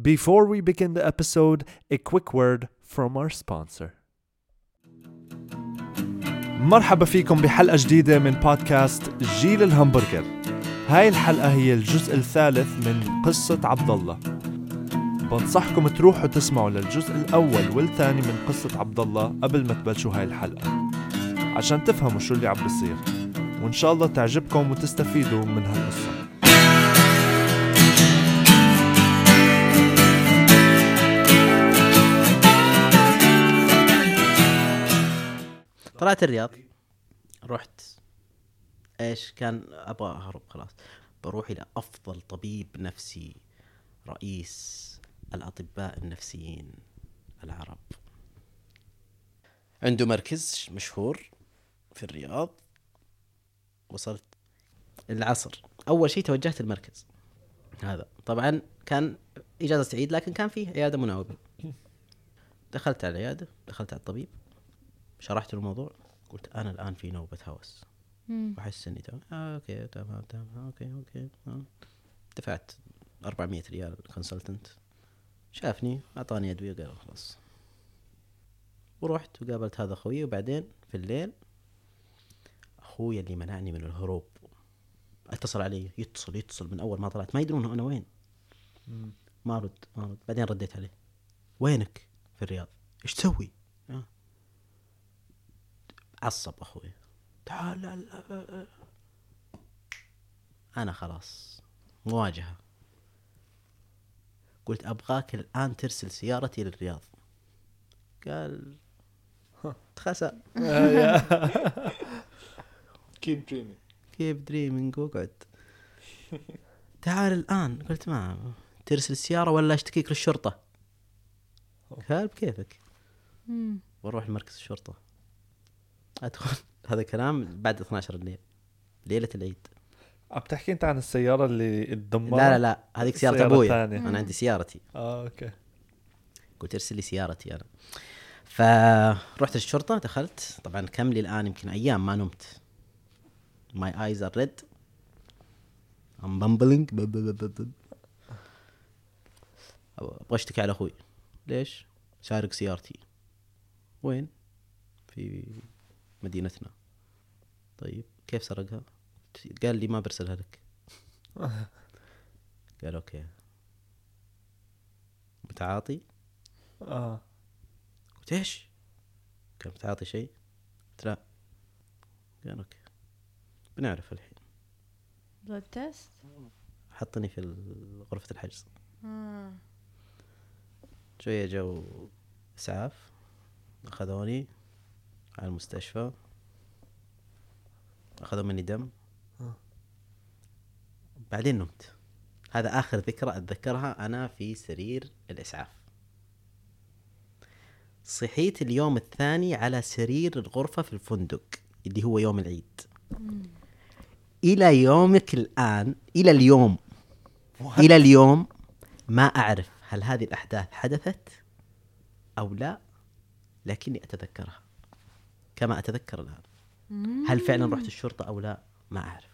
Before we begin the episode, a quick word from our sponsor. مرحبا فيكم بحلقة جديدة من بودكاست جيل الهمبرجر. هاي الحلقة هي الجزء الثالث من قصة عبد الله. بنصحكم تروحوا تسمعوا للجزء الأول والثاني من قصة عبد الله قبل ما تبلشوا هاي الحلقة عشان تفهموا شو اللي عم بيصير وإن شاء الله تعجبكم وتستفيدوا من هالقصة طلعت الرياض. رحت. إيش كان أبغى أهرب خلاص. بروح إلى أفضل طبيب نفسي رئيس الأطباء النفسيين العرب. عنده مركز مشهور في الرياض. وصلت العصر. أول شيء توجهت المركز. هذا. طبعا كان إجازة عيد لكن كان فيه عيادة مناوبة. دخلت على العيادة دخلت على الطبيب. شرحت له الموضوع قلت أنا الآن في نوبة هوس. وأحس إني تمام آه okay تمام تمام آه okay okay آه. دفعت 400 ريال consultant شافني أعطاني أدوية قال خلاص. ورحت وقابلت هذا أخوي وبعدين في الليل أخوي اللي منعني من الهروب. اتصل علي يتصل يتصل من أول ما طلعت. ما يدرون أنا وين. ما رد ما رد. بعدين رديت عليه. وينك في الرياض؟ إيش تسوي؟ آه. عصب أخوي. تعال لا لا لا لا. أنا خلاص مواجهة. قلت أبغاك الآن ترسل سيارتي للرياض. قال تخسى keep dreaming keep dreaming واقعد تعال الآن. قلت ما ترسل السيارة ولا أشتكيك للشرطة. قال بكيفك. وأروح لمركز الشرطة. أدخل. هذا كلام بعد 12 الليل. ليلة العيد. عم تحكي أنت عن السيارة اللي تدمرت؟ لا لا لا. هذيك سيارة أبويا. الثانية. أنا عندي سيارتي. آه okay. قلت ارسل لي سيارتي أنا. فرحت الشرطة دخلت. طبعا كم لي الآن؟ يمكن أيام ما نمت. my eyes are red I'm mumbling أبغى أشتكي على أخوي. ليش؟ سارق سيارتي. وين؟ في مدينتنا. طيب كيف سرقها؟ قال لي ما برسلها لك. قال okay. متعاطي؟ آه. قلت إيش؟ كان متعاطي شيء؟ قلت لا. قال okay. بنعرف الحين. blood test حطني في غرفة الحجز. شوية جو إسعاف. أخذوني. على المستشفى. أخذوا مني دم. بعدين نمت. هذا آخر ذكرى أتذكرها أنا في سرير الإسعاف. صحيت اليوم الثاني على سرير الغرفة في الفندق اللي هو يوم العيد. إلى يومك الآن إلى اليوم إلى اليوم ما أعرف هل هذه الأحداث حدثت أو لا لكني أتذكرها. كما أتذكر الآن. هل فعلا رحت الشرطة أو لا؟ ما أعرف.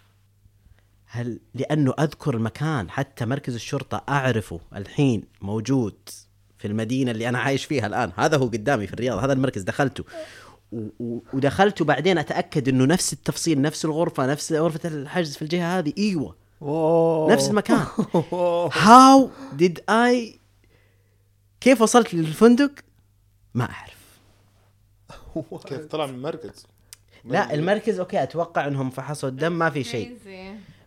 هل لأنه أذكر المكان حتى مركز الشرطة أعرفه الحين موجود في المدينة اللي أنا عايش فيها الآن. هذا هو قدامي في الرياض هذا المركز دخلته. و- ودخلت وبعدين أتأكد أنه نفس التفصيل نفس الغرفة نفس غرفة الحجز في الجهة هذه. إيوه. wow نفس المكان. how did I كيف وصلت للفندق؟ ما أعرف. كيف طلع من المركز لا المركز okay أتوقع إنهم فحصوا الدم ما في شيء.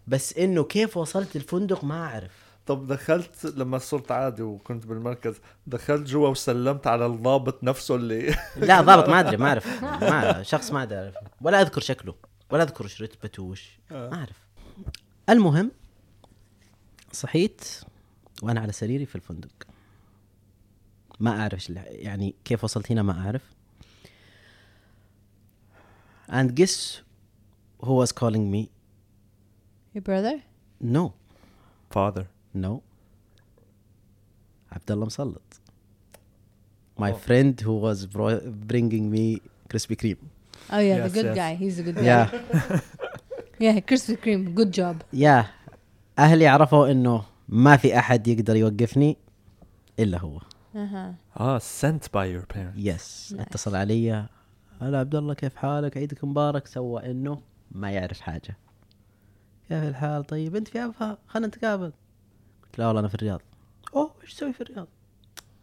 بس إنه كيف وصلت الفندق ما أعرف. طب دخلت لما صرت عادي وكنت بالمركز دخلت جوا وسلمت على الضابط نفسه اللي لا ضابط ما أدري ما أعرف. ما شخص ما أدري. أعرف. ولا أذكر شكله ولا أذكر إيش رتبته وش ما أعرف. المهم صحيت وأنا على سريري في الفندق. ما أعرف يعني كيف وصلت هنا ما أعرف. and guess who was calling me Your brother? no father no عبد الله مسلط my friend who was bro- bringing me Krispy Kreme Oh yeah, Yes, the good yes. guy. He's a good guy. yeah Yeah, Krispy Kreme. Good job. يا اهلي عرفوا انه ما في احد يقدر يوقفني الا هو اها اه sent by your parents يس Nice. اتصل علي هلا عبد الله كيف حالك؟ عيدك مبارك سوى إنه؟ ما يعرف حاجة. كيف الحال؟ طيب أنت في عفا خلينا نتقابل. قلت لا والله أنا في الرياض. أوه إيش تسوي في الرياض؟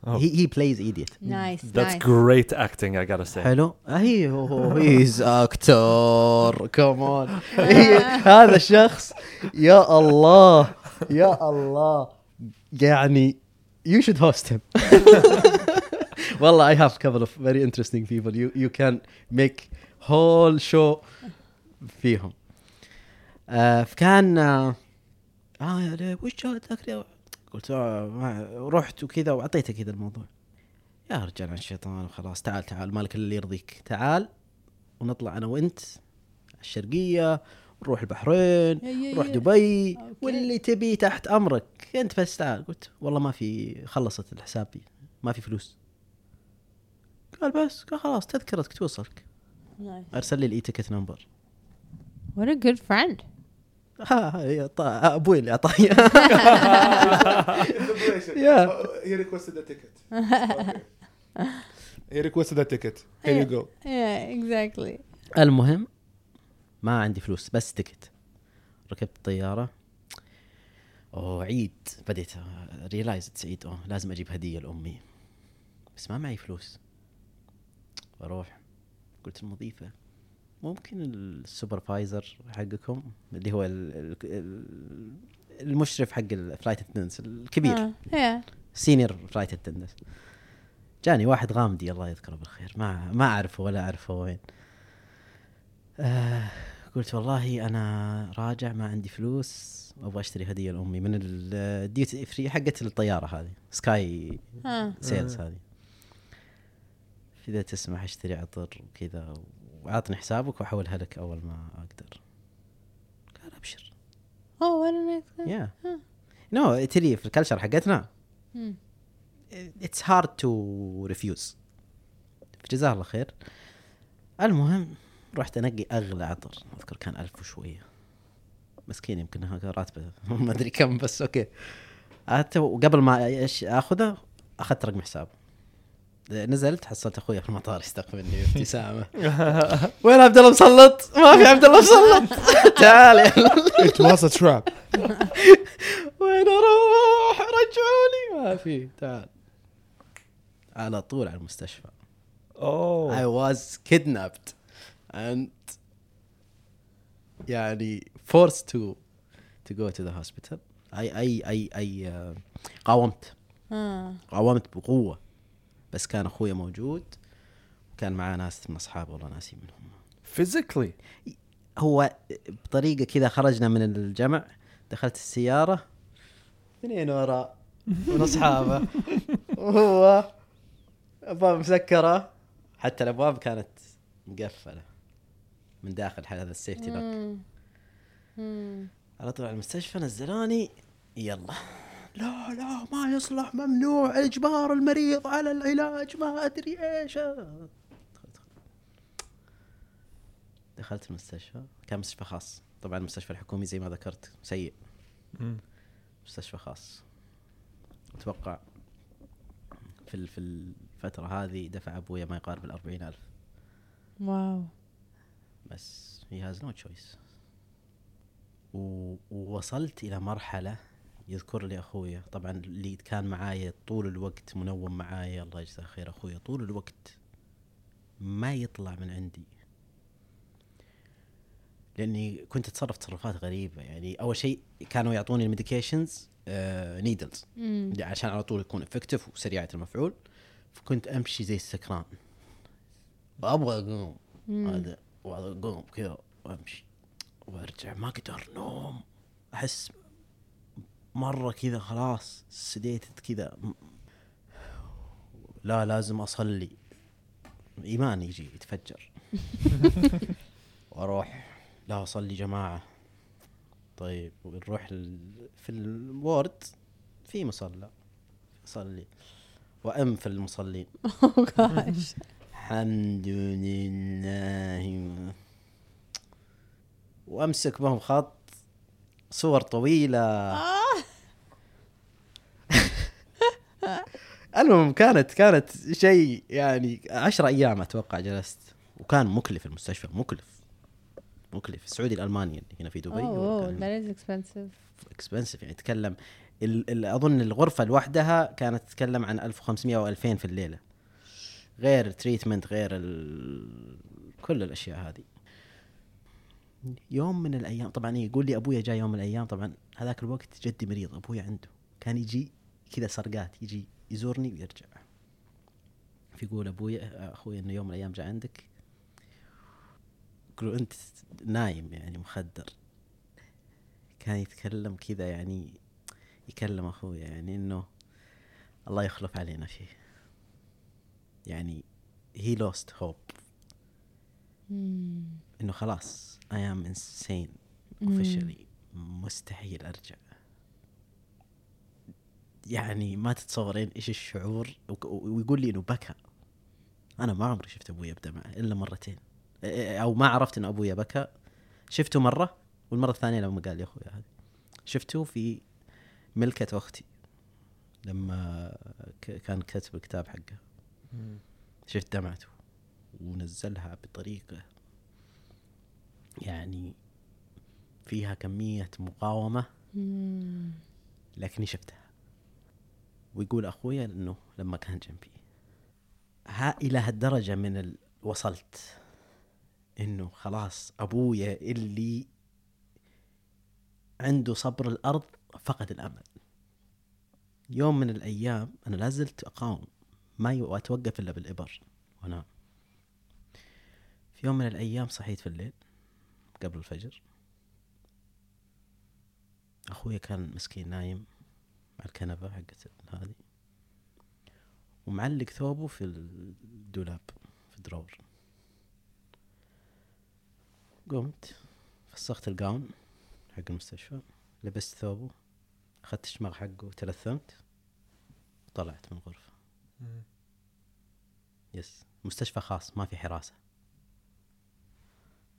Oh. he he plays it nice That's nice great acting I gotta say. حلو. he هو he's actor كمان هذا الشخص يا الله يا الله. يعني you should host him. والله I have couple of very interesting people. You you can make whole show فيهم. آه فكان آه آه وش يا- قلت آه رحت وكذا وأعطيته كذا الموضوع. يا رجال عن الشيطان وخلاص تعال تعال مالك اللي يرضيك. تعال ونطلع أنا وأنت الشرقية نروح البحرين نروح. دبي. أوكي. واللي تبي تحت أمرك. أنت بس تعال. قلت والله ما في خلصت الحساب ما في فلوس. قال بس قال خلاص تذكرتك توصلك أرسل لي ال e-ticket number What a good friend. ها ها طا- أبوي اللي أعطاني Yeah. he requested a ticket. Okay. He requested a ticket. Here you go. Yeah, exactly. المهم ما عندي فلوس بس ticket ركبت الطياره أوه عيد بديت realize عيد أوه لازم أجيب هدية لأمي بس ما معي فلوس بروح. قلت المضيفة. ممكن ال supervisor حقكم اللي هو ال- ال- ال- المشرف حق ال flight attendants الكبير. yeah. senior flight attendant جاني واحد غامدي الله يذكره بالخير. ما ما أعرفه ولا أعرفه وين. آه قلت والله أنا راجع ما عندي فلوس أبغى أشتري هدية لأمي من ال duty free حقت الطيارة هذه. sky ها sales هذه. اذا تسمح اشتري عطر وكذا واعطني حسابك واحولها لك أول ما أقدر. قال أبشر. Guy. you know ترى في ال culture حقتنا. it's hard to refuse جزاه الله خير. المهم رحت أنقي أغلى عطر. أذكر كان ألف وشوية. مسكين يمكن هذا راتبه. ما أدري كم بس أوكي. وقبل ما إيش أخذه أخذت رقم حسابه. نزلت حصلت أخوي في المطار يستقبلني بابتسامه وين عبد الله مسلط؟ ما في عبد الله مسلط. تعال. Was a trap. وين أروح؟ رجعوني. ما في. تعال. على طول على المستشفى. Oh. I was kidnapped and يعني forced to to go to the hospital. اي اي اي اي آه، قاومت. Ah. قاومت بقوة. بس كان أخوي موجود وكان معاه ناس من أصحابه والله ناسي منهم. Physically. هو بطريقة كذا خرجنا من الجمع دخلت السيارة اثنين وراء من أصحابه. وهو أبواب مسكرة حتى الأبواب كانت مقفلة من داخل هذا السيفتي لوك. على طول على المستشفى نزلوني يلا. لا لا ما يصلح ممنوع. إجبار المريض على العلاج ما أدري إيش. دخلت دخلت المستشفى. كان مستشفى خاص. طبعا المستشفى الحكومي زي ما ذكرت سيء. مستشفى خاص. أتوقع في ال- في الفترة هذه دفع أبويا ما يقارب الأربعين ألف. Wow. بس he has no choice. و- ووصلت إلى مرحلة يذكر لي أخويا طبعا اللي كان معايا طول الوقت منوم معايا الله يجزاه خير أخويا طول الوقت ما يطلع من عندي. لأني كنت أتصرف تصرفات غريبة. يعني أول شيء كانوا يعطوني ال medications needles Hmm. عشان على طول يكون effective وسريعة المفعول. فكنت أمشي زي السكران. أبغى أقوم. هذا وأبغى أقوم كذا وأمشي. وأرجع ما أقدر نوم. أحس مرة كذا خلاص سديتت كذا. لا لازم أصلي. إيمان يجي يتفجر. وأروح. لا أصلي جماعة. طيب ونروح في الوورد. في مصلى. أصلي. وأم في المصلين. Oh. الحمد لله. وأمسك بهم خط صور طويلة. المهم كانت كانت شيء يعني عشرة أيام أتوقع جلست. وكان مكلف المستشفى مكلف. مكلف. السعودي الألماني اللي هنا في دبي. أوه is expensive. expensive يعني. تتكلم ال ال أظن الغرفة لوحدها كانت تتكلم عن 1500 أو 2000 في الليلة. غير treatment غير ال كل الأشياء هذه. يوم من الأيام طبعا يقول لي أبويا جاء يوم من الأيام طبعا هذاك الوقت جدي مريض أبويا عنده. كان يجي كذا سرقات يجي يزورني ويرجع. فيقول ابويا أخوي إنه يوم من الأيام جاء عندك. يقولوا أنت نايم يعني مخدر. كان يتكلم كذا يعني يكلم أخوي يعني إنه الله يخلف علينا فيه. يعني he lost hope. إنه خلاص I am insane. officially مستحيل أرجع. يعني ما تتصورين إيش الشعور ويقول لي إنه بكى. أنا ما عمري شفت أبوي بدمع إلا مرتين. أو ما عرفت إن أبويا بكى. شفته مرة والمرة الثانية لما قال لي أخوي هذا. شفته في ملكة أختي. لما كان كتب الكتاب حقه شفت دمعته ونزلها بطريقة يعني فيها كمية مقاومة. لكني شفتها. ويقول أخويا أنه لما كان جنبي. ها إلى هالدرجة من ال... وصلت أنه خلاص أبويا اللي عنده صبر الأرض فقد الأمل. يوم من الأيام أنا لازلت أقاوم ما أتوقف إلا بالإبر وأنام. في يوم من الأيام صحيت في الليل قبل الفجر. أخويا كان مسكين نايم. على الكنبة حقت هذه. ومعلق ثوبه في الدولاب في الدرور. قمت فسخت الجاون حق المستشفى لبست ثوبه أخذت الشماغ حقه تلثمت وطلعت من الغرفة. yes. مستشفى خاص ما في حراسة.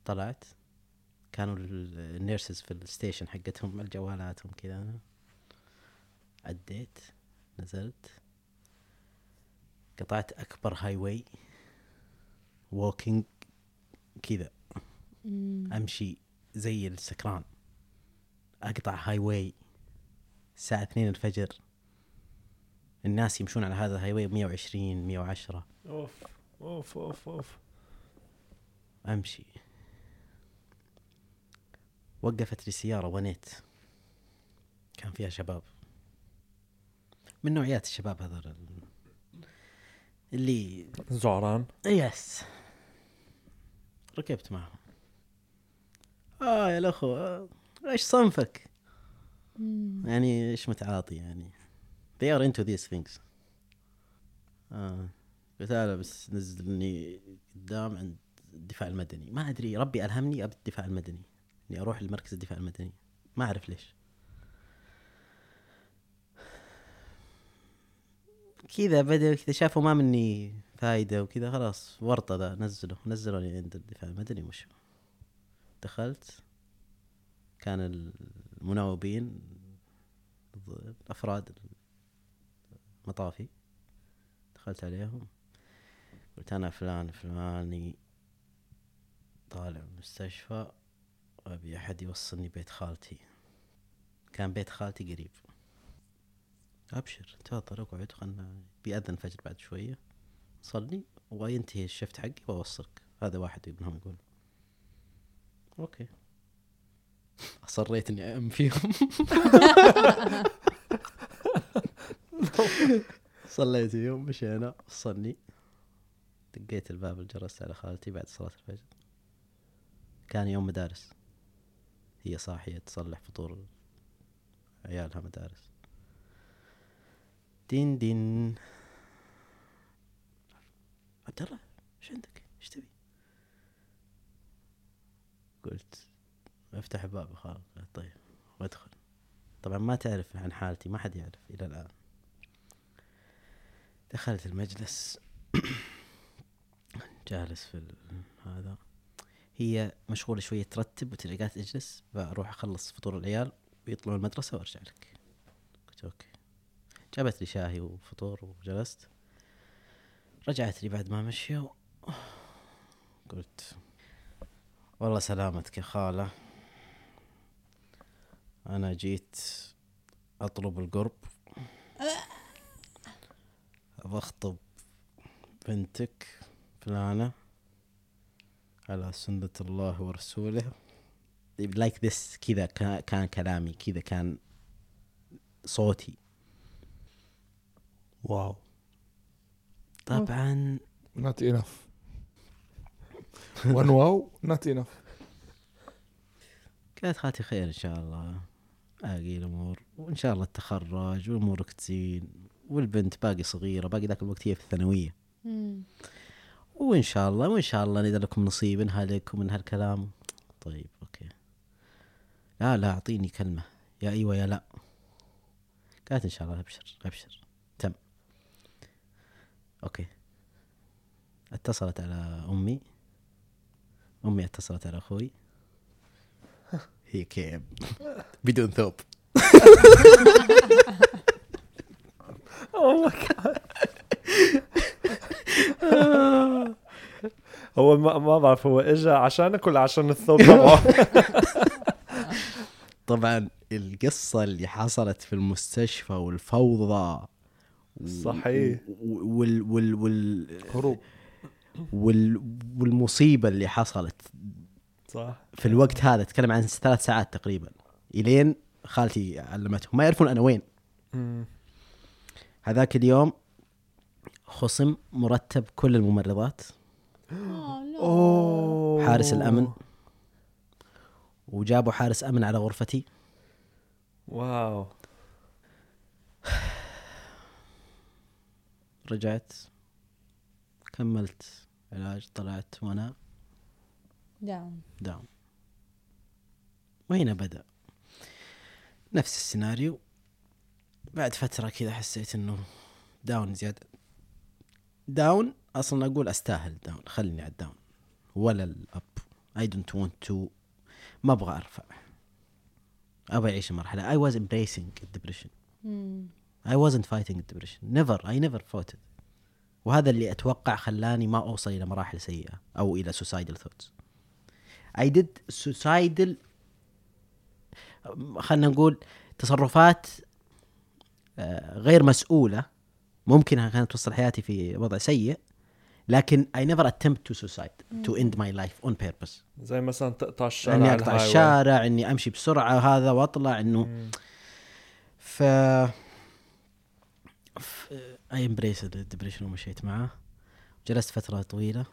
طلعت. كانوا ال- ال nurses في ال station حقتهم الجوالاتهم كذا. عديت نزلت قطعت أكبر highway walking كذا أمشي زي السكران. أقطع highway الساعة 2 الفجر. الناس يمشون على هذا ال highway 120 110 أوف أوف أوف أوف. أمشي. وقفت لي سيارة ونيت. كان فيها شباب. من نوعيات الشباب هذول ال- اللي زعران. yes ركبت معهم. آه يا الاخو آه، إيش صنفك؟ يعني إيش متعاطي يعني؟ They are into these things. آه. قلت له بس نزلني قدام عند الدفاع المدني. ما أدري ربي ألهمني أبي الدفاع المدني إني أروح لمركز الدفاع المدني. ما أعرف ليش. كذا بدا كذا شافوا ما مني فايدة وكذا خلاص ورطة ذا نزلوا نزلوني عند الدفاع. المدني ومشوا دخلت كان المناوبين أفراد المطافي. دخلت عليهم قلت أنا فلان فلاني طالع من المستشفى أبي أحد يوصلني بيت خالتي. كان بيت خالتي قريب. أبشر تفضل اقعد خلنا بيأذن الفجر بعد شوية. صلي وينتهي ال shift حقي وأوصلك. هذا واحد منهم يقول. okay. أصريت إني أأم فيهم. صليت يوم مشينا صلي. دقيت الباب جرست على خالتي بعد صلاة الفجر. كان يوم مدارس. هي صاحية تصلح فطور عيالها مدارس. دين دين. عبد الله إيش عندك؟ إيش تبي؟ قلت أفتح الباب خالد طيب وأدخل. طبعا ما تعرف عن حالتي ما حد يعرف إلى الآن. دخلت المجلس. جالس في هذا. هي مشغولة شوية ترتب وتلقات اجلس بروح أخلص فطور العيال ويطلعوا المدرسة وأرجع لك. قلت أوكي. جابت لي شاهي وفطور وجلست. رجعت لي بعد ما مشيوا. قلت والله سلامتك يا خالة. أنا جيت أطلب القرب. أخطب بنتك فلانة على سنة الله ورسوله. like this كذا كا- كان كلامي كذا كان صوتي. wow. طبعا. Not enough. One wow not enough. قالت خالتي خير إن شاء الله. باقي الأمور. وإن شاء الله التخرج وامورك تزين والبنت باقي صغيرة باقي ذاك الوقت هي في الثانوية. وإن شاء الله وإن شاء الله اذا لكم نصيب من هلك ومن هالكلام طيب okay. لا لا أعطيني كلمة. يا إيوه يا لا. قالت إن شاء الله أبشر أبشر. okay. اتصلت على أمي. أمي اتصلت على أخوي. he came. بدون ثوب. هو ما, ما بعرف هو اجى عشانك ولا عشان الثوب تبعه؟ طبعا القصة اللي حصلت في المستشفى والفوضى صحيح. وال وال وال هروب. وال والمصيبة اللي حصلت صح. في الوقت هذا تكلم عن ثلاث ساعات تقريبا. إلين خالتي علمتهم ما يعرفون أنا وين. هذاك اليوم خصم مرتب كل الممرضات. no. أوه. حارس الأمن. وجابوا حارس أمن على غرفتي. واو. رجعت كملت علاج طلعت وأنا Down. داون. وهنا بدأ نفس السيناريو. بعد فترة كذا حسيت إنه down زيادة down أصلا أقول أستاهل down خليني على ال down. ولا ال up. I don't want to ما أبغى أرفع. أبغى أعيش المرحلة. I was embracing ال depression. I wasn't fighting ال depression never. I never fought it. وهذا اللي أتوقع خلاني ما أوصل إلى مراحل سيئة أو إلى suicidal thoughts. I did suicidal خلينا نقول تصرفات آه، غير مسؤولة ممكن كانت توصل حياتي في وضع سيء لكن I never attempt to suicide to end my life on purpose. زي مثلا تقطع الشارع إني أقطع. الشارع إني أمشي بسرعة هذا وأطلع إنه ف I embraced ال depression ومشيت معاه. جلست فترة طويلة.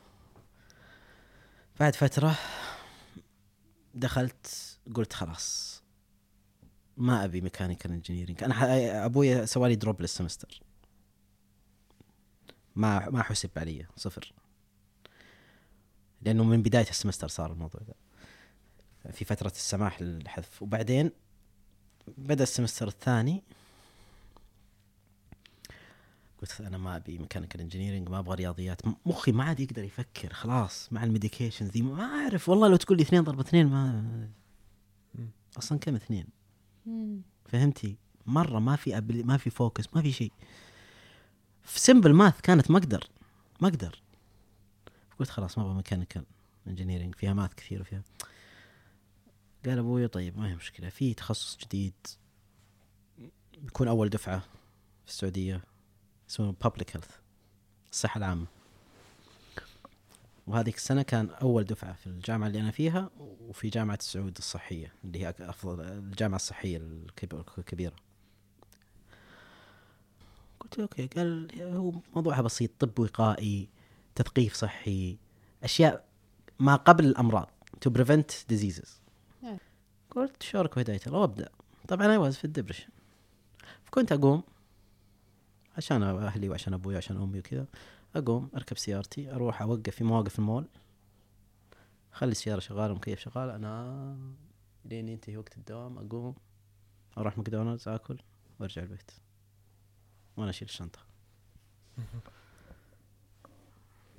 بعد فترة دخلت قلت خلاص ما أبي mechanical engineering أنا أبوي سوى لي drop لل semester ما ما حسب علي صفر. لأنه من بداية ال semester صار الموضوع ذا في فترة السماح للحذف. وبعدين بدأ ال semester الثاني قلت أنا ما أبي mechanical engineering ما أبغى رياضيات. مخي ما عاد يقدر يفكر خلاص مع ال medication ذي ما أعرف والله لو تقول لي اثنين ضرب اثنين ما أصلا كم اثنين. فهمتي؟ مرة ما في أبل... ما في focus ما في شيء. في simple math كانت ما أقدر ما أقدر. قلت خلاص ما أبغى mechanical engineering فيها math كثير وفيها. قال أبوي طيب ما هي مشكلة في تخصص جديد. بيكون أول دفعة في السعودية. اسمه public health الصحة العامة. وهذيك السنة كان أول دفعة في الجامعة اللي أنا فيها وفي جامعة السعود الصحية اللي هي أفضل الجامعة الصحية الكب- الكبيرة. قلت له okay قال هو موضوعها بسيط طب وقائي تثقيف صحي أشياء ما قبل الأمراض to prevent diseases. نعم. قلت شارك وهدايه الله وأبدأ. طبعا I was في ال depression فكنت أقوم. عشان أهلي وعشان أبوي وعشان أمي وكذا أقوم أركب سيارتي أروح أوقف في مواقف المول. خلي السيارة شغالة المكيف شغال أنا لين ينتهي وقت الدوام أقوم أروح ماكدونالدز آكل وأرجع البيت. وأنا أشيل الشنطة.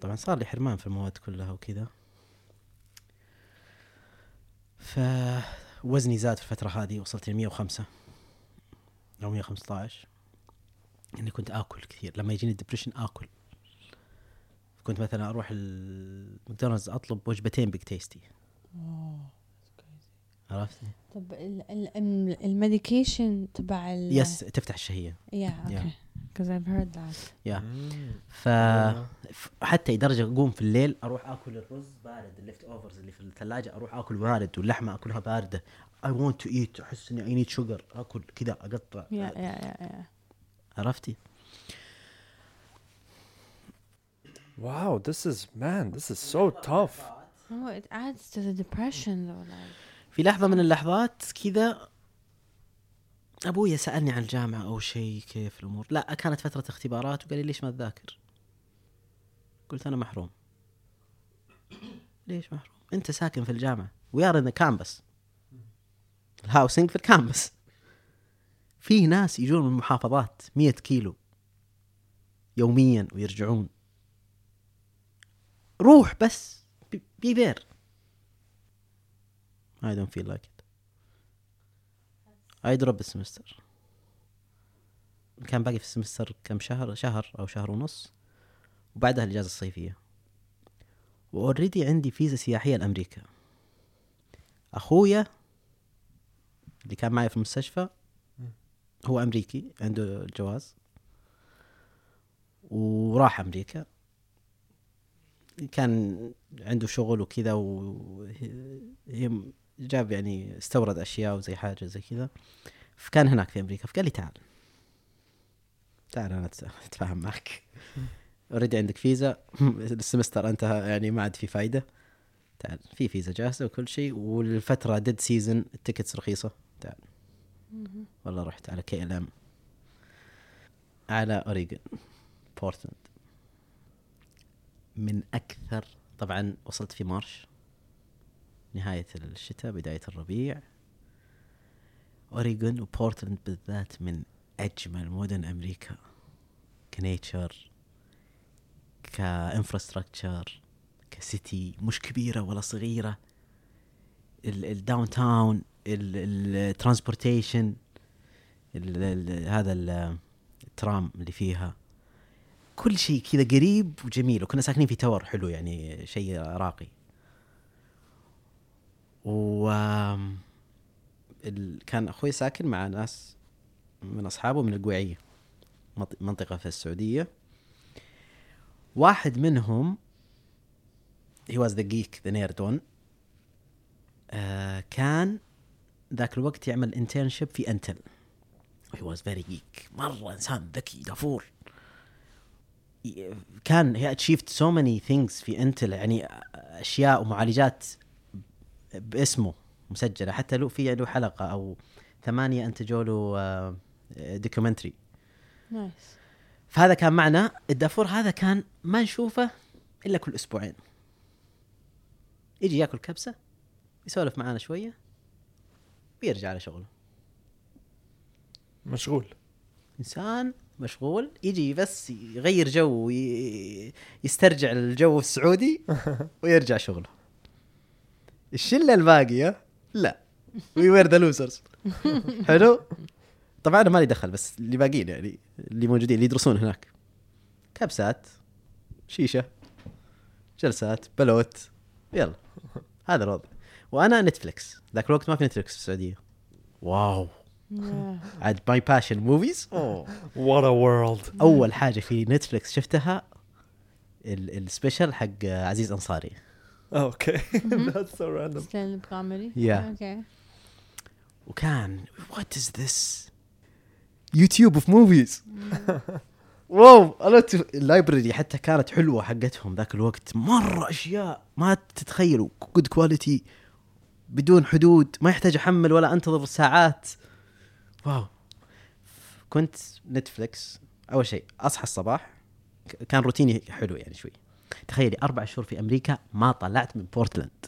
طبعا صار لي حرمان في المواد كلها وكذا. فوزني زاد في الفترة هذه وصلت ل 105 أو 115 إني كنت آكل كثير. لما يجيني ال depression آكل. كنت مثلا أروح الماكدونالدز أطلب وجبتين Big Tasty عرفت؟ طب ال- ال- ال- ال medication تبع ال yes تفتح الشهية. yeah okay because I've heard that. yeah مم. ف حتى لدرجه أقوم في الليل أروح آكل الرز بارد ال leftovers اللي في الثلاجة أروح آكل بارد واللحمة أكلها باردة. I want to eat أحس إني I need sugar آكل كذا أقطع. yeah yeah yeah yeah عرفتي؟ Wow, this is man, this is so tough. No, it adds to the depression though like. في لحظة من اللحظات كذا أبويا سألني عن الجامعة أو شيء كيف الأمور؟ لا كانت فترة اختبارات وقال لي ليش ما تذاكر؟ قلت أنا محروم. ليش محروم؟ أنت ساكن في الجامعة. we are on campus ال housing في ال campus في ناس يجون من محافظات 100 كيلو يوميا ويرجعون روح بس be there I don't feel like it. I drop ال semester. كان باقي في ال semester كم شهر شهر أو شهر ونص وبعدها الإجازة الصيفية. وأوريدي عندي فيزا سياحية لأمريكا. أخويا اللي كان معي في المستشفى هو أمريكي عنده الجواز وراح أمريكا. كان عنده شغل وكذا وهي جاب يعني استورد أشياء وزي حاجة زي كذا. فكان هناك في أمريكا فقال لي تعال. تعال أنا أتفاهم معك. already عندك فيزا. ال semester انتهى يعني ما عاد في فايدة. تعال في فيزا جاهزة وكل شيء والفترة dead season ال tickets رخيصة. تعال. والله رحت على KLM على أوريغون بورتلاند من أكثر طبعا وصلت في March. نهاية الشتاء بداية الربيع. أوريغون وبورتلاند بالذات من أجمل مدن أمريكا. ك nature ك infrastructure ك city مش كبيرة ولا صغيرة. ال downtown ال transportation هذا ال- الترام اللي فيها كل شيء كذا قريب وجميل وكنا ساكنين في tower حلو يعني شيء راقي و. كان أخوي ساكن مع ناس من أصحابه من القويعيه منط- منطقة في السعودية واحد منهم was the geek the nerd one آه كان ذاك الوقت يعمل انترنشيب في انتل he was very geek. مرة إنسان ذكي دافور كان he achieved so many things في انتل يعني أشياء ومعالجات باسمه مسجلة. حتى له في له حلقة أو ثمانية انتجوا له documentary nice فهذا كان معنا. الدافور هذا كان ما نشوفه إلا كل أسبوعين. يجي ياكل كبسة يسولف معانا شوية. ويرجع على شغله مشغول. إنسان مشغول يجي بس يغير جو وي- يسترجع الجو السعودي ويرجع شغله. الشلة الباقية لا. we were the losers حلو؟ طبعا أنا مالي دخل بس اللي باقيين يعني اللي موجودين اللي يدرسون هناك. كبسات شيشة جلسات بلوت يلا. هذا الوضع. وأنا Netflix ذاك الوقت ما في Netflix في السعودية. wow. عاد my passion movies What a world. أول حاجة في Netflix شفتها ال- ال special حق عزيز أنصاري. Okay. That's so random. stand comedy Yeah. okay وكان what is this YouTube of movies wow. أنا ال library حتى كانت حلوة حقتهم ذاك الوقت. مرة أشياء ما تتخيلوا. good quality بدون حدود ما يحتاج أحمل ولا أنتظر ساعات. wow. كنت Netflix أول شيء أصحى الصباح كان روتيني حلو يعني شوي. تخيلي أربع شهور في أمريكا ما طلعت من بورتلاند.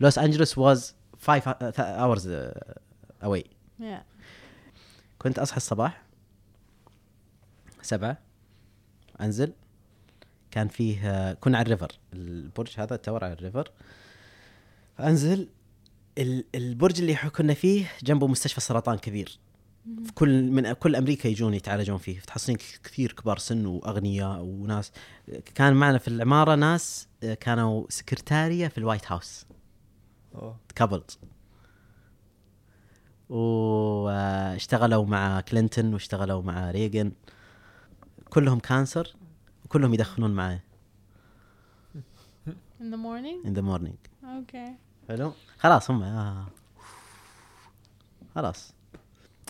لوس أنجلوس was 5 hours away كنت أصحى الصباح سبعة أنزل. كان فيه كنا على ال river البرج هذا ال tower على ال river. أنزل. ال- البرج اللي كنا فيه جنبه مستشفى سرطان كبير. في كل من كل أمريكا يجون يتعالجون فيه. تحصلين كثير كبار سن وأغنياء وناس. كان معنا في العمارة ناس آه، كانوا سكرتاريه في ال White House. couples واشتغلوا مع كلينتون واشتغلوا مع ريغن كلهم cancer وكلهم يدخنون معي in the morning? In the morning. Okay. حلو. خلاص هم آه. خلاص.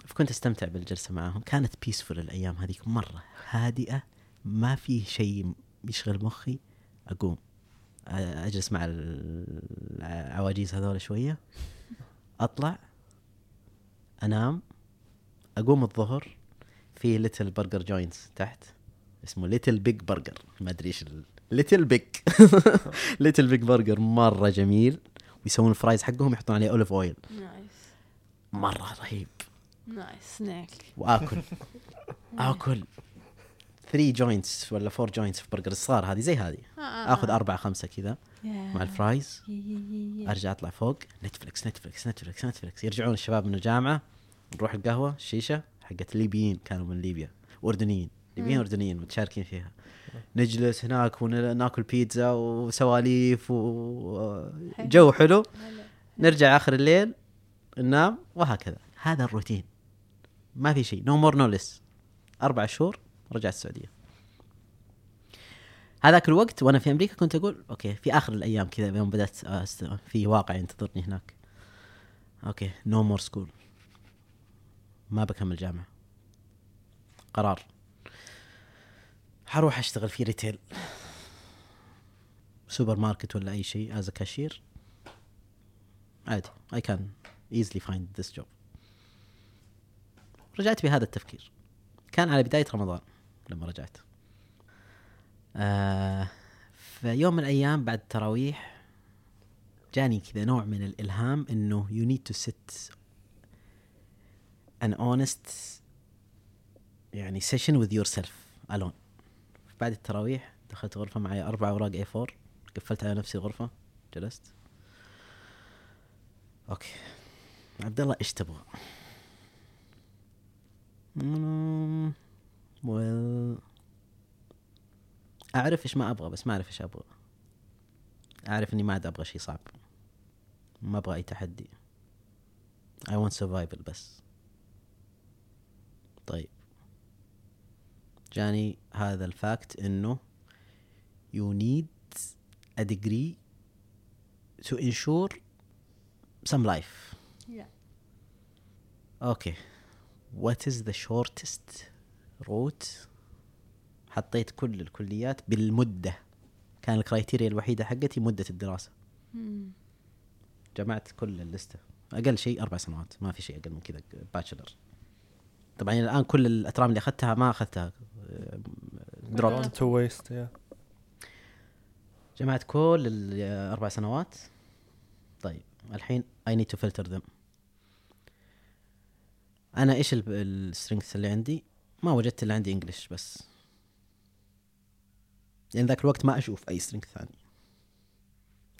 فكنت أستمتع بالجلسة معاهم كانت peaceful الأيام هذيك مرة هادئة ما في شيء يشغل مخي. أقوم أجلس مع العواجيز هذول شوية. أطلع أنام. أقوم الظهر في little burger joints تحت اسمه Little Big Burger ما أدري إيش Little Big Little Big Burger مرة جميل. ويسوون ال fries حقهم يحطون عليه olive oil nice مرة رهيب. nice snack وآكل. آكل. 3 joints ولا 4 joints في برجر. الصغار هذه زي هذه. آه. آخذ أربعة خمسة كذا. مع ال fries. أرجع أطلع فوق. Netflix Netflix Netflix Netflix يرجعون الشباب من الجامعة. نروح القهوة الشيشه حقت الليبيين كانوا من ليبيا. أردنيين. ليبيين أردنيين متشاركين فيها. نجلس هناك وناكل بيتزا وسواليف وجو حلو. نرجع آخر الليل ننام وهكذا. هذا الروتين. ما في شيء. no more no less أربع شهور رجعت السعودية. هذاك الوقت وأنا في أمريكا كنت أقول okay في آخر الأيام كذا يوم بدأت. في واقع ينتظرني هناك. okay no more school ما بكمل جامعة. قرار. حروح أشتغل في retail supermarket ولا أي شيء as cashier عادي. I can easily find this job. رجعت بهذا التفكير. كان على بداية رمضان لما رجعت. آه في يوم من الأيام بعد التراويح جاني كذا نوع من الإلهام إنه you need to sit an honest يعني session with yourself alone. بعد التراويح دخلت غرفة معي أربع أوراق A4 قفلت على نفسي الغرفة جلست. أوكي. عبد الله إيش تبغى؟ well أعرف إيش ما أبغى بس ما أعرف إيش أبغى. أعرف إني ما عاد أبغى شيء صعب. ما أبغى أي تحدي. I want survival بس. طيب. جاني هذا الفاكت إنه you need a degree to ensure some life. Yeah. okay what is the shortest route? حطيت كل الكليات بالمدة. كان ال criteria الوحيدة حقتي مدة الدراسة. Hmm. جمعت كل ال list ة. أقل شيء أربع سنوات. ما في شيء أقل من كذا. bachelor طبعا الآن كل الأترام اللي أخذتها ما أخذتها. drop to waste yeah جمعت كل الأربع سنوات. طيب الحين I need to filter them. أنا إيش ال strength اللي عندي؟ ما وجدت اللي عندي English بس. لأن ذاك الوقت ما أشوف أي strength ثاني.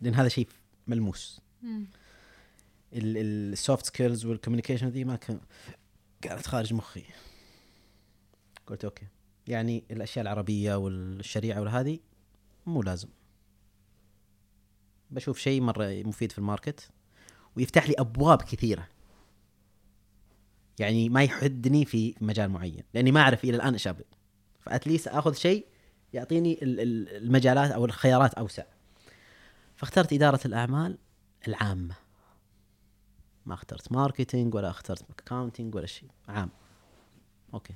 لأن هذا شيء ملموس. ال soft skills وال communication ذي ما كان كانت خارج مخي. قلت okay. يعني الأشياء العربية والشريعة وهذه مو لازم. بشوف شيء مرة مفيد في ال market ويفتح لي أبواب كثيرة. يعني ما يحدني في مجال معين لأني ما أعرف إلى الآن إيش ابغي ف at least أخذ شيء يعطيني ال- ال- المجالات أو الخيارات أوسع. فاخترت إدارة الأعمال العامة. ما اخترت marketing ولا اخترت accounting ولا شيء عام. okay.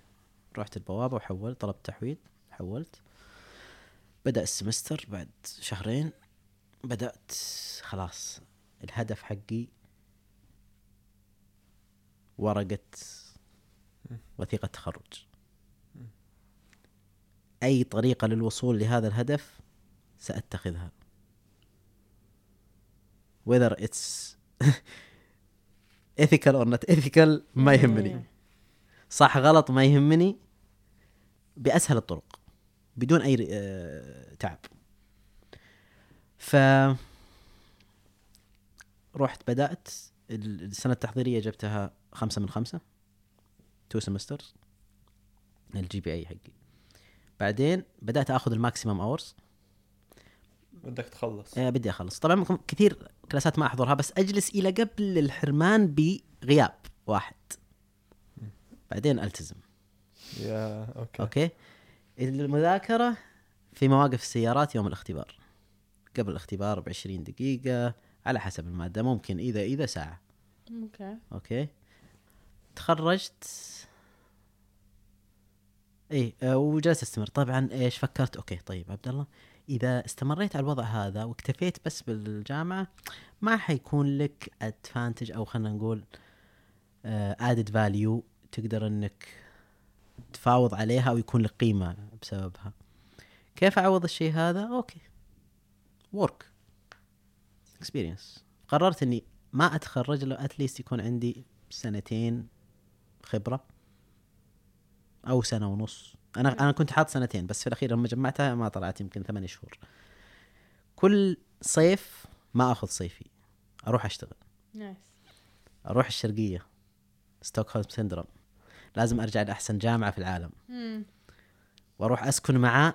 رحت البوابة وحولت طلبت تحويل حولت. بدأ السمستر بعد شهرين بدأت خلاص الهدف حقي ورقة وثيقة تخرج. أي طريقة للوصول لهذا الهدف سأتخذها. Whether it's ethical or not ethical ما يهمني. صح غلط ما يهمني. بأسهل الطرق بدون أي آه، تعب. ف رحت بدأت ال- السنة التحضيرية جبتها خمسة من خمسة two semester ال GPA حقي. بعدين بدأت آخذ ال maximum hours بدك تخلص. آه بدي أخلص. طبعا كثير class ات ما أحضرها بس أجلس إلى قبل الحرمان بغياب واحد. بعدين ألتزم. yeah okay. okay. المذاكرة في مواقف السيارات يوم الاختبار. قبل الاختبار ب 20 دقيقة على حسب المادة ممكن إذا إذا ساعة. okay. okay. تخرجت. اي آه، وجلست أستمر. طبعا إيش فكرت؟ okay طيب عبد الله. إذا استمريت على الوضع هذا واكتفيت بس بالجامعة ما حيكون لك advantage أو خلينا نقول added value تقدر إنك تفاوض عليها أو يكون لك قيمة بسببها. كيف أعوض الشيء هذا؟ okay. work experience قررت إني ما أتخرج إلا at least يكون عندي سنتين خبرة أو سنة ونص. أنا أنا كنت حاط سنتين بس في الأخير لما جمعتها ما طلعت يمكن ثمانية شهور. كل صيف ما آخذ صيفي. أروح أشتغل. nice أروح الشرقية. Stockholm syndrome لازم أرجع لأحسن جامعة في العالم. مم. وأروح أسكن مع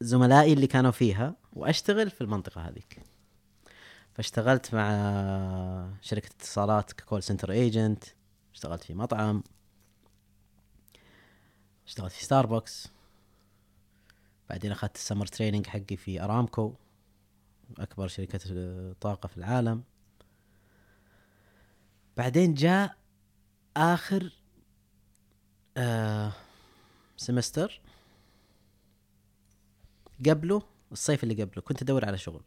زملائي اللي كانوا فيها وأشتغل في المنطقة هذيك. فاشتغلت مع شركة اتصالات ك call center agent اشتغلت في مطعم اشتغلت في ستاربكس بعدين أخذت ال summer training حقي في ارامكو أكبر شركة طاقة في العالم. بعدين جاء آخر آه semester قبله الصيف اللي قبله كنت أدور على شغل.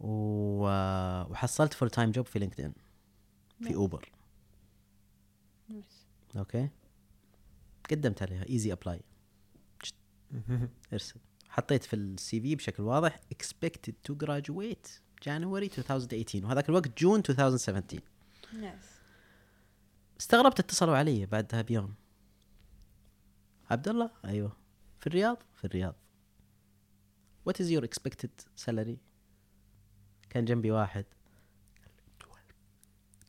و... وحصلت full time job في LinkedIn في نعم. Uber nice okay قدمت عليها easy apply إرسل. حطيت في ال CV بشكل واضح expected to graduate January 2018 وهذاك الوقت June 2017 nice استغربت اتصلوا علي بعدها بيوم. عبد الله؟ أيوه. في الرياض؟ في الرياض. What is your expected salary? كان جنبي واحد.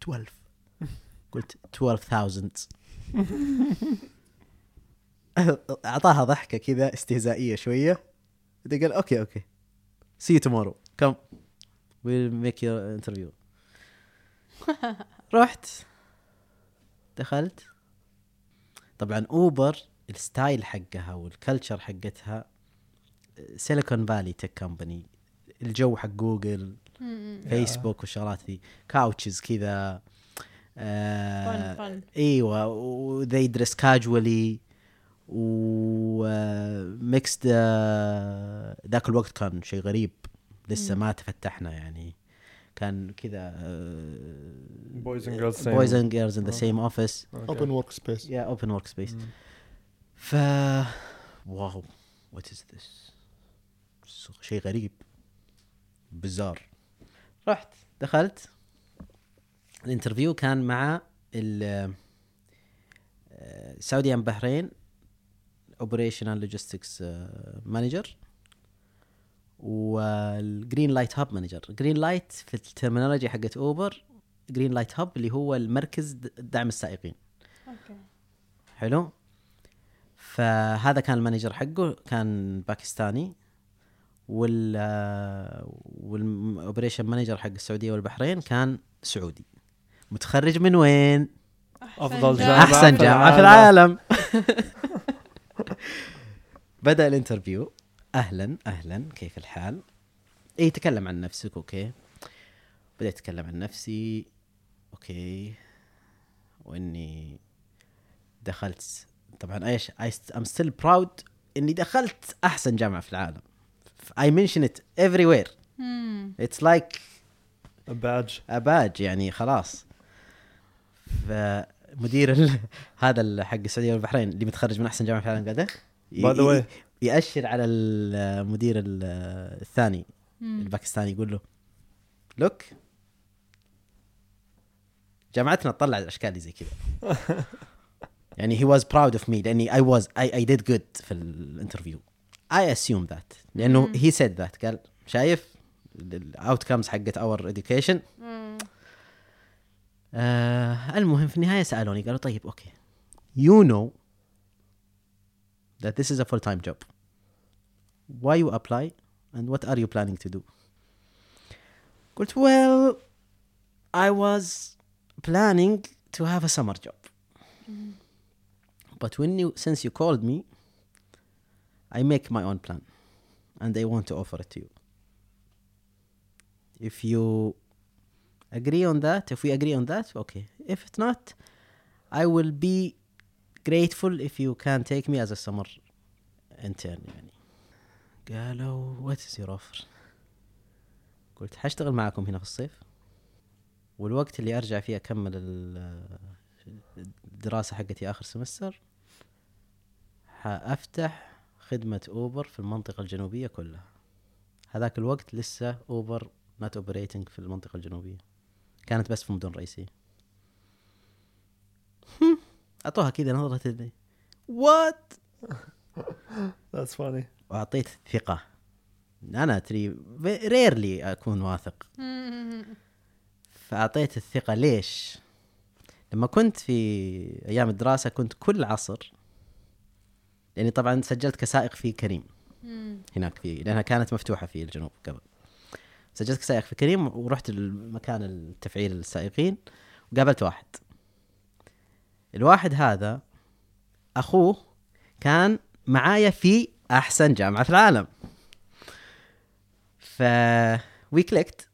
12 قلت 12000 أعطاها ضحكة كذا استهزائية شوية. بعدين قال okay okay. See you tomorrow. Come. We'll make your interview. رحت. دخلت طبعا Uber ال style حقها وال culture حقتها Silicon Valley tech company الجو حق Google. Facebook والشغلات ذي couches كذا آه fun fun إيوه و they dress casually و mixed ذاك الوقت كان شيء غريب لسه. ما تفتحنا يعني كان كذا boys and girls boys and girls in the آه. same office open work space yeah open work space. ف wow what is this شيء غريب. bizarre رحت دخلت. ال interview كان مع ال Saudi and Bahrain operational logistics manager وال Greenlight hub manager Greenlight في ال terminology حقت Uber Greenlight hub اللي هو المركز دعم السائقين. okay. حلو؟ فهذا كان ال manager حقه كان باكستاني. وال وال operation manager حق السعودية والبحرين كان سعودي. متخرج من وين؟ أفضل جامعة. جامعة أحسن جامعة في العالم. بدأ ال interview. أهلا أهلا كيف الحال؟ اي تكلم عن نفسك okay. بديت اتكلم عن نفسي okay. وإني دخلت طبعا إيش I'm still proud إني دخلت أحسن جامعة في العالم. I mention it everywhere. مم. it's like باج اباج يعني خلاص. فمدير ال... هذا ال- حق السعودية والبحرين اللي متخرج من أحسن جامعة في العالم قاعد by the way يأشر على المدير ال- الثاني. الباكستاني يقول له look جامعتنا تطلع الأشكال زي كذا. يعني he was proud of me لأني I was I, I did good في ال interview. I assume that. لأنه he said that. قال شايف؟ ال outcomes حقت our education. مم. آه المهم في النهاية سألوني قالوا طيب okay you know that this is a full time job why you apply and what are you planning to do قلت well I was planning to have a summer job but when you since you called me I make my own plan and I want to offer it to you if you agree on that if we agree on that okay if it's not I will be grateful if you can take me as a summer intern يعني. قالوا what is your offer? قلت حاشتغل معكم هنا في الصيف. والوقت اللي أرجع فيه أكمل ال- الدراسة حقتي آخر semester حأفتح خدمة Uber في المنطقة الجنوبية كلها. هذاك الوقت لسه Uber not operating في المنطقة الجنوبية. كانت بس في مدن رئيسية. أعطوها كذا نظرة اللي what That's funny. وأعطيت ثقة. أنا ترى rarely أكون واثق. فأعطيت الثقة. ليش؟ لما كنت في أيام الدراسة كنت كل عصر لأني طبعا سجلت كسائق في Careem. هناك في لأنها كانت مفتوحة في الجنوب قبل. سجلت كسائق في Careem ورحت المكان التفعيل السائقين وقابلت واحد. الواحد هذا أخوه كان معايا في أحسن جامعة في العالم. ف we clicked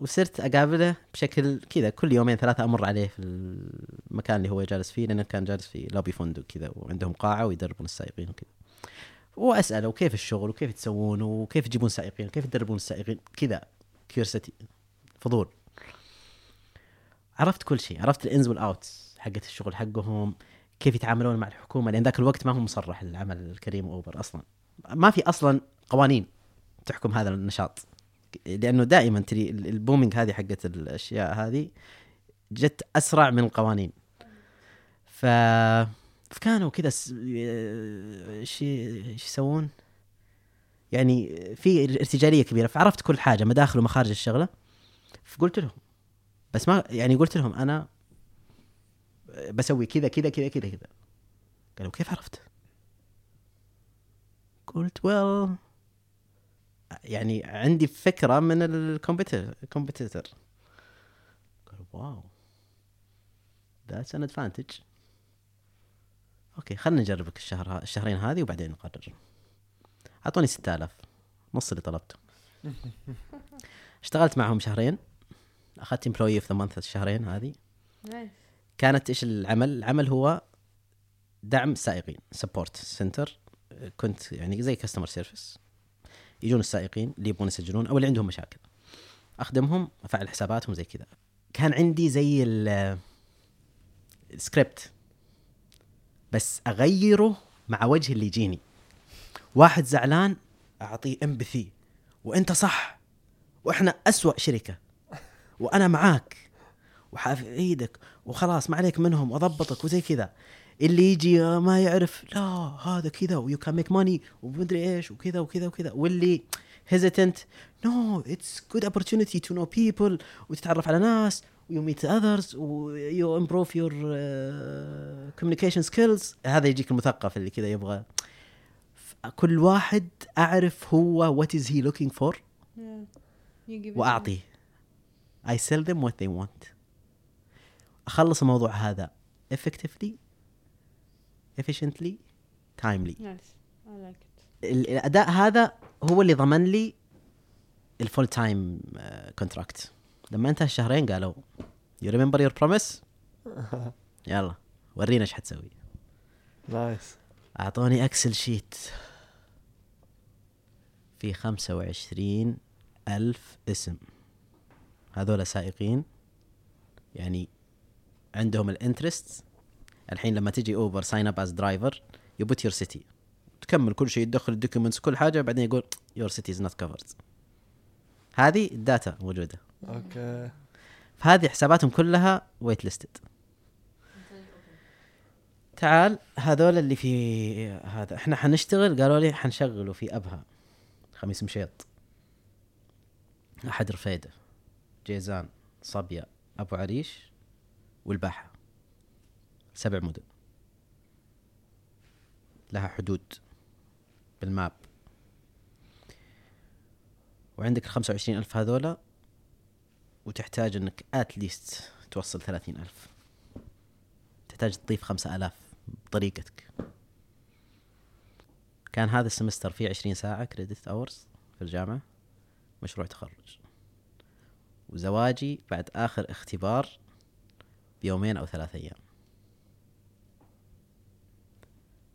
وصرت أقابله بشكل كذا كل يومين ثلاثة أمر عليه في المكان اللي هو جالس فيه لأنه كان جالس في لوبي فندق كذا وعندهم قاعة ويدربون السائقين وكذا. وأسأله وكيف الشغل وكيف تسوون وكيف تجيبون سائقين وكيف تدربون السائقين؟ كذا curiosity فضول. عرفت كل شيء عرفت ال ins وال outs حقت الشغل حقهم كيف يتعاملون مع الحكومة لأن ذاك الوقت ما هو مصرح العمل ل Careem Uber أصلا. ما في أصلا قوانين تحكم هذا النشاط. لأنه دائما ترى ال- ال booming هذه حقت الأشياء هذه جت أسرع من القوانين. ف فكانوا كذا س... إيش يسوون؟ يعني في ارتجالية كبيرة. فعرفت كل حاجة مداخل ومخارج الشغلة. فقلت لهم بس ما يعني قلت لهم أنا بسوي كذا كذا كذا كذا كذا قالوا كيف عرفت؟ قلت ويل يعني عندي فكرة من الكمبيوتر الكمبيوتر قالوا wow. That's an advantage okay خلينا نجربك الشهر الشهرين هذه وبعدين نقرر. أعطوني 6000 نص اللي طلبته. اشتغلت معهم شهرين. أخذت employee of the month الشهرين هذه. كانت إيش العمل؟ العمل هو دعم السائقين support center كنت يعني زي customer service يجون السائقين اللي يبغون يسجلون أو اللي عندهم مشاكل. أخدمهم أفعل حساباتهم زي كذا. كان عندي زي ال- السكريبت بس أغيره مع وجه اللي يجيني. واحد زعلان أعطيه empathy وأنت صح. وإحنا أسوأ شركة. وأنا معاك. وحافيدك وخلاص ما عليك منهم واضبطك وزي كذا. اللي يجي ما يعرف لا هذا كذا و you can make money ومدري إيش وكذا وكذا وكذا. واللي hesitant no it's good opportunity to know people وتتعرف على ناس you meet others و you improve your uh, communication skills. هذا يجيك المثقف اللي كذا يبغى. كل واحد أعرف هو what is he looking for واعطيه I sell them what they want. أخلص الموضوع هذا effectively efficiently timely. Nice. I like it. ال- الأداء هذا هو اللي ضمن لي ال full time contract لما انتهى الشهرين قالوا you remember your promise يلا ورينا إيش حتسوي. nice أعطوني Excel sheet في خمسة وعشرين ألف اسم. هذول سائقين. يعني عندهم ال interest. الحين لما تجي اوبر sign up as driver you put your city تكمل كل شيء تدخل ال documents كل حاجة بعدين يقول your city is not covered هذه ال data موجودة. أوكي. فهذه حساباتهم كلها waitlisted تعال هذول اللي في هذا. إحنا حنشتغل؟ قالوا لي حنشغله في أبها. خميس مشيط. أحد رفيده. جيزان صبيا أبو عريش. والباحة. سبع مدن. لها حدود بالماب. وعندك ال 25 ألف هذولا وتحتاج إنك اتليست توصل 30 ألف. تحتاج تضيف 5000 بطريقتك. كان هذا ال semester فيه 20 ساعة credit hours في الجامعة مشروع تخرج. وزواجي بعد آخر اختبار بيومين أو ثلاث أيام.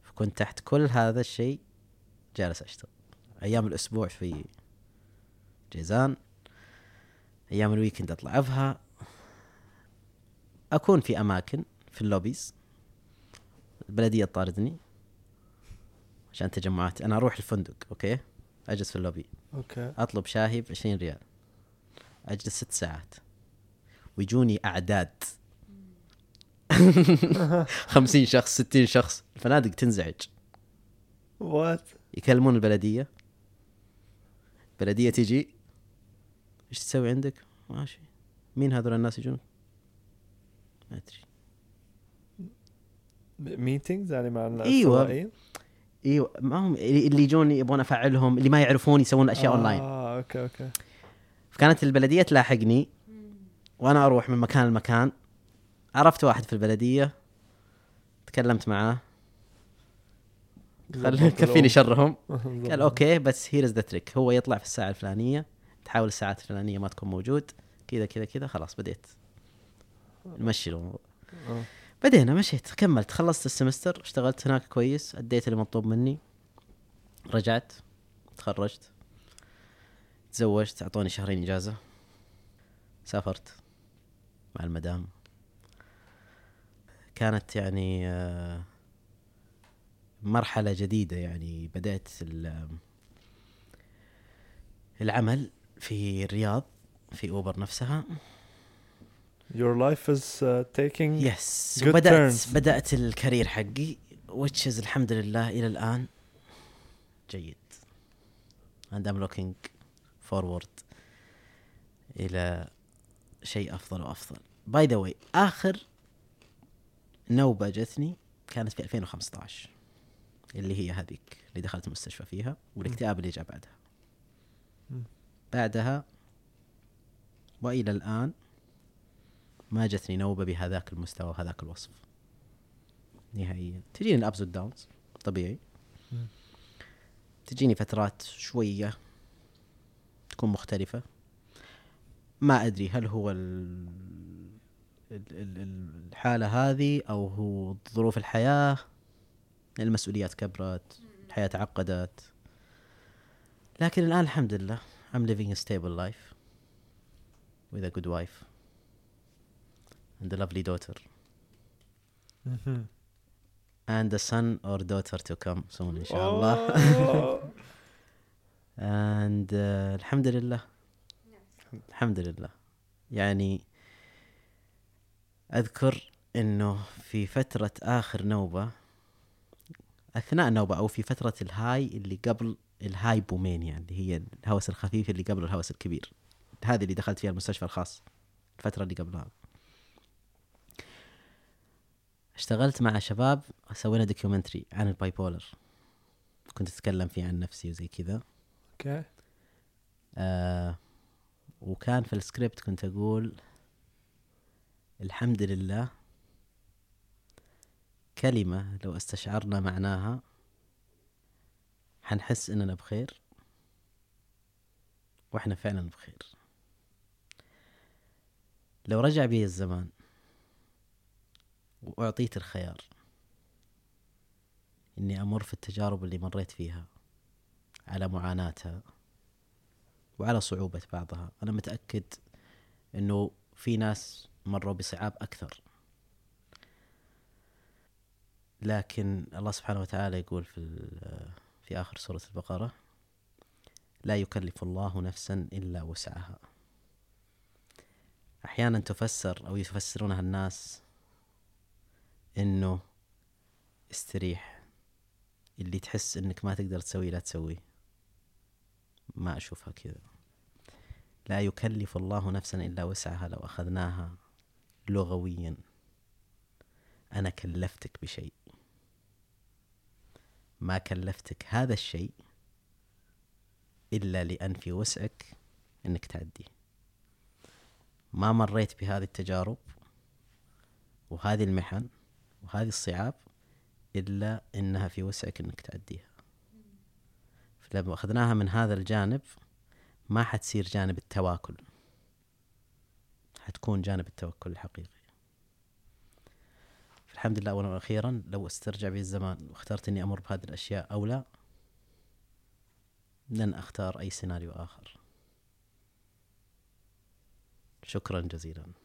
فكنت تحت كل هذا الشيء جالس أشتغل. أيام الأسبوع في جيزان أيام ال weekend أطلع أبها أكون في أماكن في ال lobbies البلدية تطاردني عشان تجمعات. أنا أروح الفندق أوكي؟ أجلس في اللوبي. أوكي. أطلب شاهي ب 20 ريال. أجلس ست ساعات. ويجوني أعداد. 50 شخص 60 شخص. الفنادق تنزعج. وات يكلمون البلدية. البلديه تجي. إيش تسوي عندك؟ ماشي. مين هذول الناس يجون؟ ما أدري. meetings يعني مع الناس. السواقين؟ إيوه. ما هم اللي يجون يبغون أفعلهم اللي ما يعرفون يسوون أشياء آه أونلاين. أوكي أوكي. فكانت البلدية تلاحقني. وأنا أروح من مكان لمكان. عرفت واحد في البلدية تكلمت معاه. خل كفيني شرهم. قال أوكي بس here's the trick هو يطلع في الساعة الفلانية تحاول الساعات الفلانية ما تكون موجود. كذا كذا كذا خلاص بديت. نمشي الموضوع آه. بدينا مشيت كملت خلصت السمستر اشتغلت هناك كويس أديت اللي مطلوب مني. رجعت تخرجت تزوجت أعطوني شهرين إجازة. سافرت مع المدام. كانت يعني آه، مرحلة جديدة يعني. بدأت ال- العمل في الرياض في أوبر نفسها. Your life is uh, taking yes Good وبدأت turns. بدأت ال career حقي which is الحمد لله إلى الآن جيد. And I'm looking forward إلى شيء أفضل وأفضل. by the way آخر نوبة جتني كانت في 2015 اللي هي هذيك اللي دخلت المستشفى فيها والاكتئاب اللي جاء بعدها. بعدها وإلى الآن ما جتني نوبة بهذاك المستوى وهذاك الوصف. نهائيا. تجيني الابز والداونز طبيعي. تجيني فترات شوية تكون مختلفة. ما أدري هل هو ال... ال- ال- الحالة هذه أو هو ظروف الحياة المسؤوليات كبرت الحياة تعقدت. لكن الآن الحمد لله I'm living a stable life with a good wife and a lovely daughter. مهم. and a son or daughter to come soon إن شاء الله and uh, الحمد لله. الحمد لله. يعني أذكر إنه في فترة آخر نوبة أثناء النوبة أو في فترة ال high اللي قبل ال hypomania اللي هي الهوس الخفيف اللي قبل الهوس الكبير. هذه اللي دخلت فيها المستشفى الخاص الفترة اللي قبلها. اشتغلت مع شباب سوينا documentary عن ال bipolar كنت أتكلم فيه عن نفسي وزي كذا. أوكي. آه وكان في السكريبت كنت أقول الحمد لله. كلمة لو استشعرنا معناها حنحس إننا بخير وإحنا فعلا بخير. لو رجع بي الزمان وأعطيت الخيار إني أمر في التجارب اللي مريت فيها على معاناتها وعلى صعوبة بعضها أنا متأكد أنه في ناس مروا بصعاب أكثر. لكن الله سبحانه وتعالى يقول في في آخر سورة البقرة لا يكلف الله نفسا إلا وسعها. أحيانا تفسر أو يفسرونها الناس أنه استريح. اللي تحس أنك ما تقدر تسويه لا تسويه. ما أشوفها كذا. لا يكلف الله نفسا إلا وسعها لو أخذناها لغويا. أنا كلفتك بشيء. ما كلفتك هذا الشيء إلا لأن في وسعك أنك تعديه ما مريت بهذه التجارب وهذه المحن وهذه الصعاب إلا أنها في وسعك أنك تعديها فلما أخذناها من هذا الجانب ما حتصير جانب التواكل. حتكون جانب التوكل الحقيقي. الحمد لله أولا وأخيرا لو استرجع بي الزمان واخترت أني أمر بهذه الأشياء أو لا لن أختار أي سيناريو آخر. شكرا جزيلا.